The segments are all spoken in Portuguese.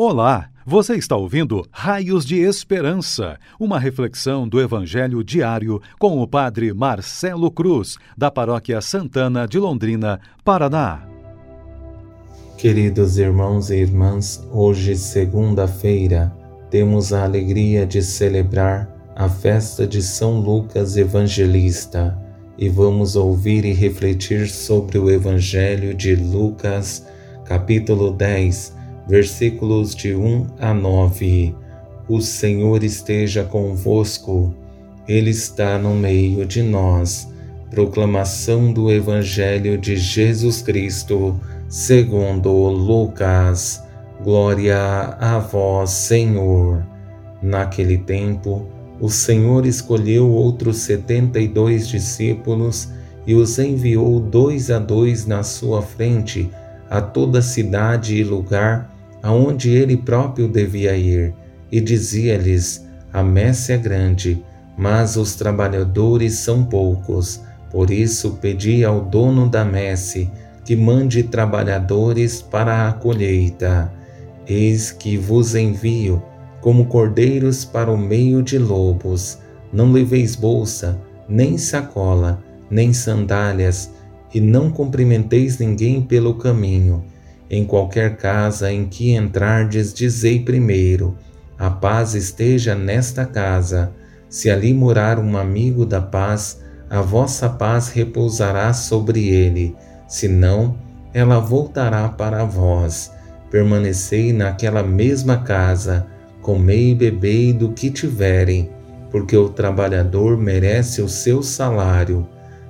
Olá, você está ouvindo Raios de Esperança, uma reflexão do Evangelho diário com o Padre Marcelo Cruz, da Paróquia Santana de Londrina, Paraná. Queridos irmãos e irmãs, hoje, segunda-feira, temos a alegria de celebrar a festa de São Lucas Evangelista e vamos ouvir e refletir sobre o Evangelho de Lucas, capítulo 10 versículos de 1 a 9. O Senhor esteja convosco, Ele está no meio de nós. Proclamação do Evangelho de Jesus Cristo, segundo Lucas. Glória a vós, Senhor. Naquele tempo, o Senhor escolheu outros setenta e dois discípulos e os enviou dois a dois na sua frente a toda cidade e lugar aonde ele próprio devia ir, e dizia-lhes: A messe é grande, mas os trabalhadores são poucos. Por isso pedi ao dono da messe que mande trabalhadores para a colheita. Eis que vos envio como cordeiros para o meio de lobos. Não leveis bolsa, nem sacola, nem sandálias, e não cumprimenteis ninguém pelo caminho. Em qualquer casa em que entrardes, dizei primeiro: A paz esteja nesta casa. Se ali morar um amigo da paz, a vossa paz repousará sobre ele. Se não, ela voltará para vós. Permanecei naquela mesma casa, comei e bebei do que tiverem, porque o trabalhador merece o seu salário.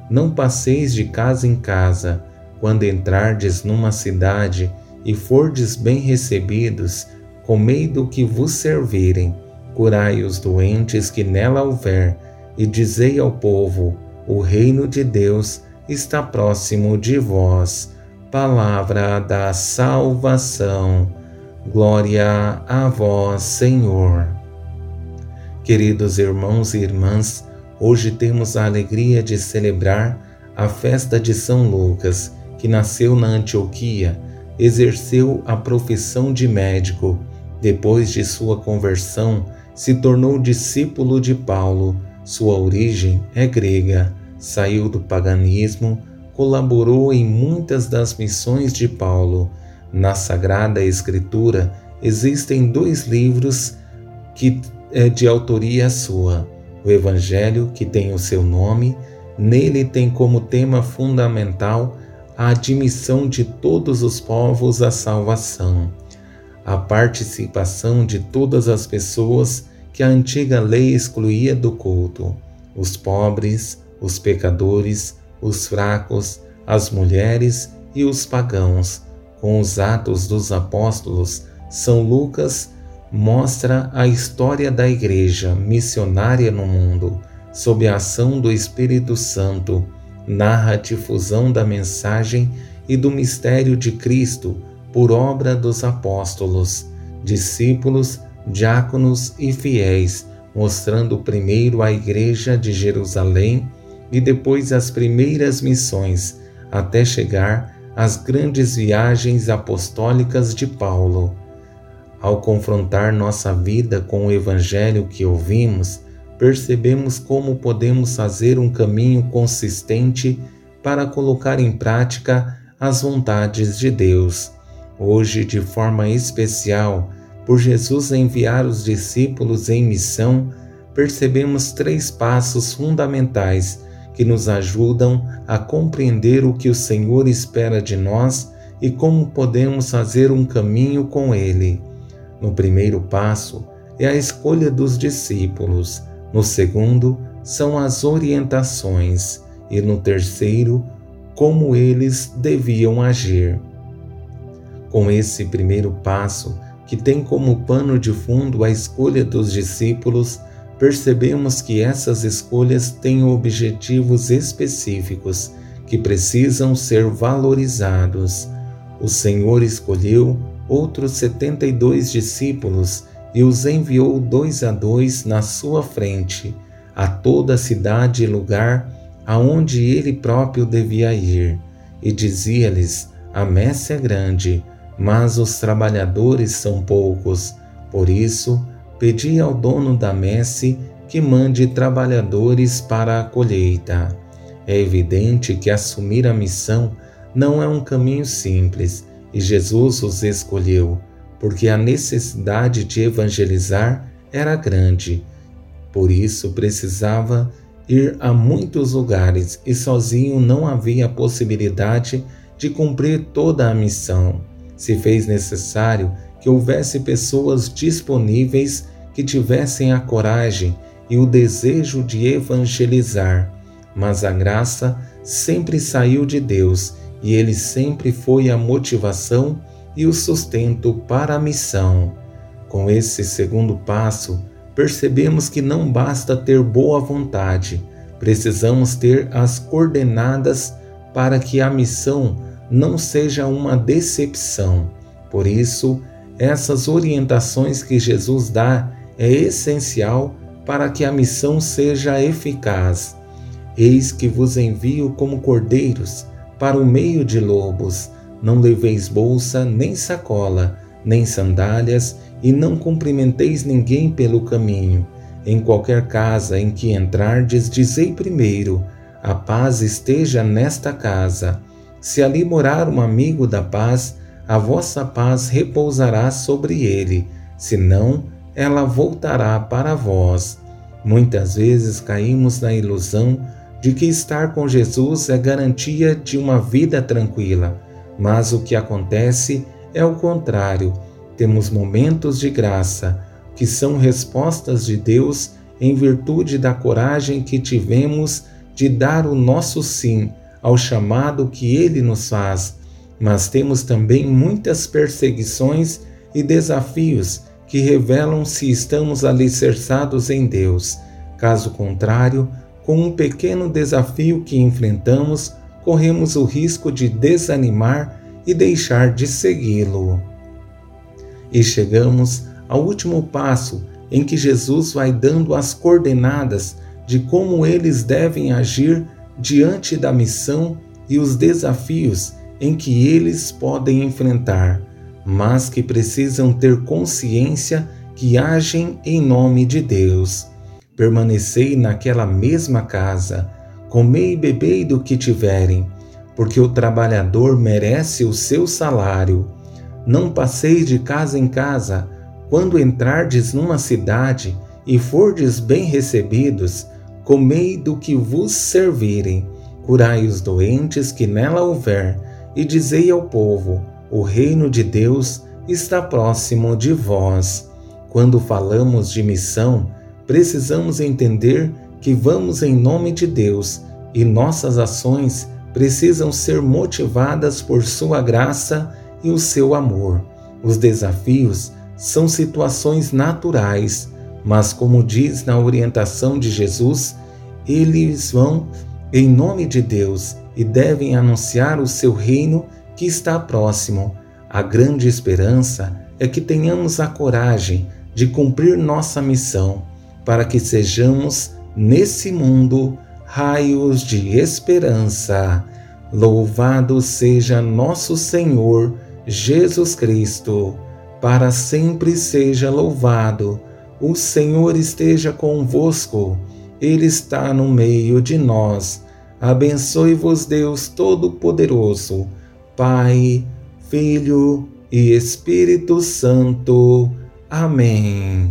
Não passeis de casa em casa quando entrardes numa cidade e fordes bem recebidos, comei do que vos servirem, curai os doentes que nela houver, e dizei ao povo: o reino de Deus está próximo de vós. Palavra da salvação. Glória a vós, Senhor. Queridos irmãos e irmãs, hoje temos a alegria de celebrar a festa de São Lucas que nasceu na Antioquia, exerceu a profissão de médico. Depois de sua conversão, se tornou discípulo de Paulo. Sua origem é grega. Saiu do paganismo, colaborou em muitas das missões de Paulo. Na Sagrada Escritura existem dois livros que é de autoria sua: o Evangelho, que tem o seu nome, nele tem como tema fundamental a admissão de todos os povos à salvação, a participação de todas as pessoas que a antiga lei excluía do culto, os pobres, os pecadores, os fracos, as mulheres e os pagãos. Com os Atos dos Apóstolos, São Lucas mostra a história da Igreja missionária no mundo, sob a ação do Espírito Santo narra a difusão da mensagem e do mistério de Cristo por obra dos apóstolos, discípulos, diáconos e fiéis, mostrando primeiro a Igreja de Jerusalém e depois as primeiras missões, até chegar às grandes viagens apostólicas de Paulo. Ao confrontar nossa vida com o Evangelho que ouvimos, percebemos como podemos fazer um caminho consistente para colocar em prática as vontades de Deus. Hoje, de forma especial, por Jesus enviar os discípulos em missão, percebemos três passos fundamentais que nos ajudam a compreender o que o Senhor espera de nós e como podemos fazer um caminho com Ele. No primeiro passo é a escolha dos discípulos. No segundo, são as orientações, e no terceiro, como eles deviam agir. Com esse primeiro passo, que tem como pano de fundo a escolha dos discípulos, percebemos que essas escolhas têm objetivos específicos que precisam ser valorizados. O Senhor escolheu outros 72 discípulos e os enviou dois a dois na sua frente, a toda a cidade e lugar aonde ele próprio devia ir, e dizia-lhes: A messe é grande, mas os trabalhadores são poucos. Por isso, pedi ao dono da messe que mande trabalhadores para a colheita. É evidente que assumir a missão não é um caminho simples e Jesus os escolheu, porque a necessidade de evangelizar era grande. Por isso precisava ir a muitos lugares e sozinho não havia possibilidade de cumprir toda a missão. Se fez necessário que houvesse pessoas disponíveis que tivessem a coragem e o desejo de evangelizar. Mas a graça sempre saiu de Deus e ele sempre foi a motivação e o sustento para a missão. Com esse segundo passo, percebemos que não basta ter boa vontade, precisamos ter as coordenadas para que a missão não seja uma decepção. Por isso, essas orientações que Jesus dá é essencial para que a missão seja eficaz. Eis que vos envio como cordeiros para o meio de lobos. Não leveis bolsa, nem sacola, nem sandálias, e não cumprimenteis ninguém pelo caminho. Em qualquer casa em que entrardes, dizei primeiro: A paz esteja nesta casa. Se ali morar um amigo da paz, a vossa paz repousará sobre ele, senão ela voltará para vós. Muitas vezes caímos na ilusão de que estar com Jesus é garantia de uma vida tranquila, mas o que acontece é o contrário. Temos momentos de graça, que são respostas de Deus em virtude da coragem que tivemos de dar o nosso sim ao chamado que ele nos faz. Mas temos também muitas perseguições e desafios que revelam se estamos alicerçados em Deus. Caso contrário, com um pequeno desafio que enfrentamos, corremos o risco de desanimar e deixar de segui-lo. E chegamos ao último passo em que Jesus vai dando as coordenadas de como eles devem agir diante da missão e os desafios em que eles podem enfrentar, mas que precisam ter consciência que agem em nome de Deus. Permanecei naquela mesma casa, comei e bebei do que tiverem, porque o trabalhador merece o seu salário. Não passeis de casa em casa, quando entrardes numa cidade e fordes bem recebidos, comei do que vos servirem, curai os doentes que nela houver, e dizei ao povo: o reino de Deus está próximo de vós. Quando falamos de missão, precisamos entender que vamos em nome de Deus e nossas ações precisam ser motivadas por Sua graça e o seu amor. Os desafios são situações naturais, mas, como diz na orientação de Jesus, eles vão em nome de Deus e devem anunciar o seu reino que está próximo. A grande esperança é que tenhamos a coragem de cumprir nossa missão para que sejamos, nesse mundo, raios de esperança. Louvado seja nosso Senhor Jesus Cristo, para sempre seja louvado. O Senhor esteja convosco, Ele está no meio de nós. Abençoe-vos, Deus Todo-Poderoso, Pai, Filho e Espírito Santo. Amém.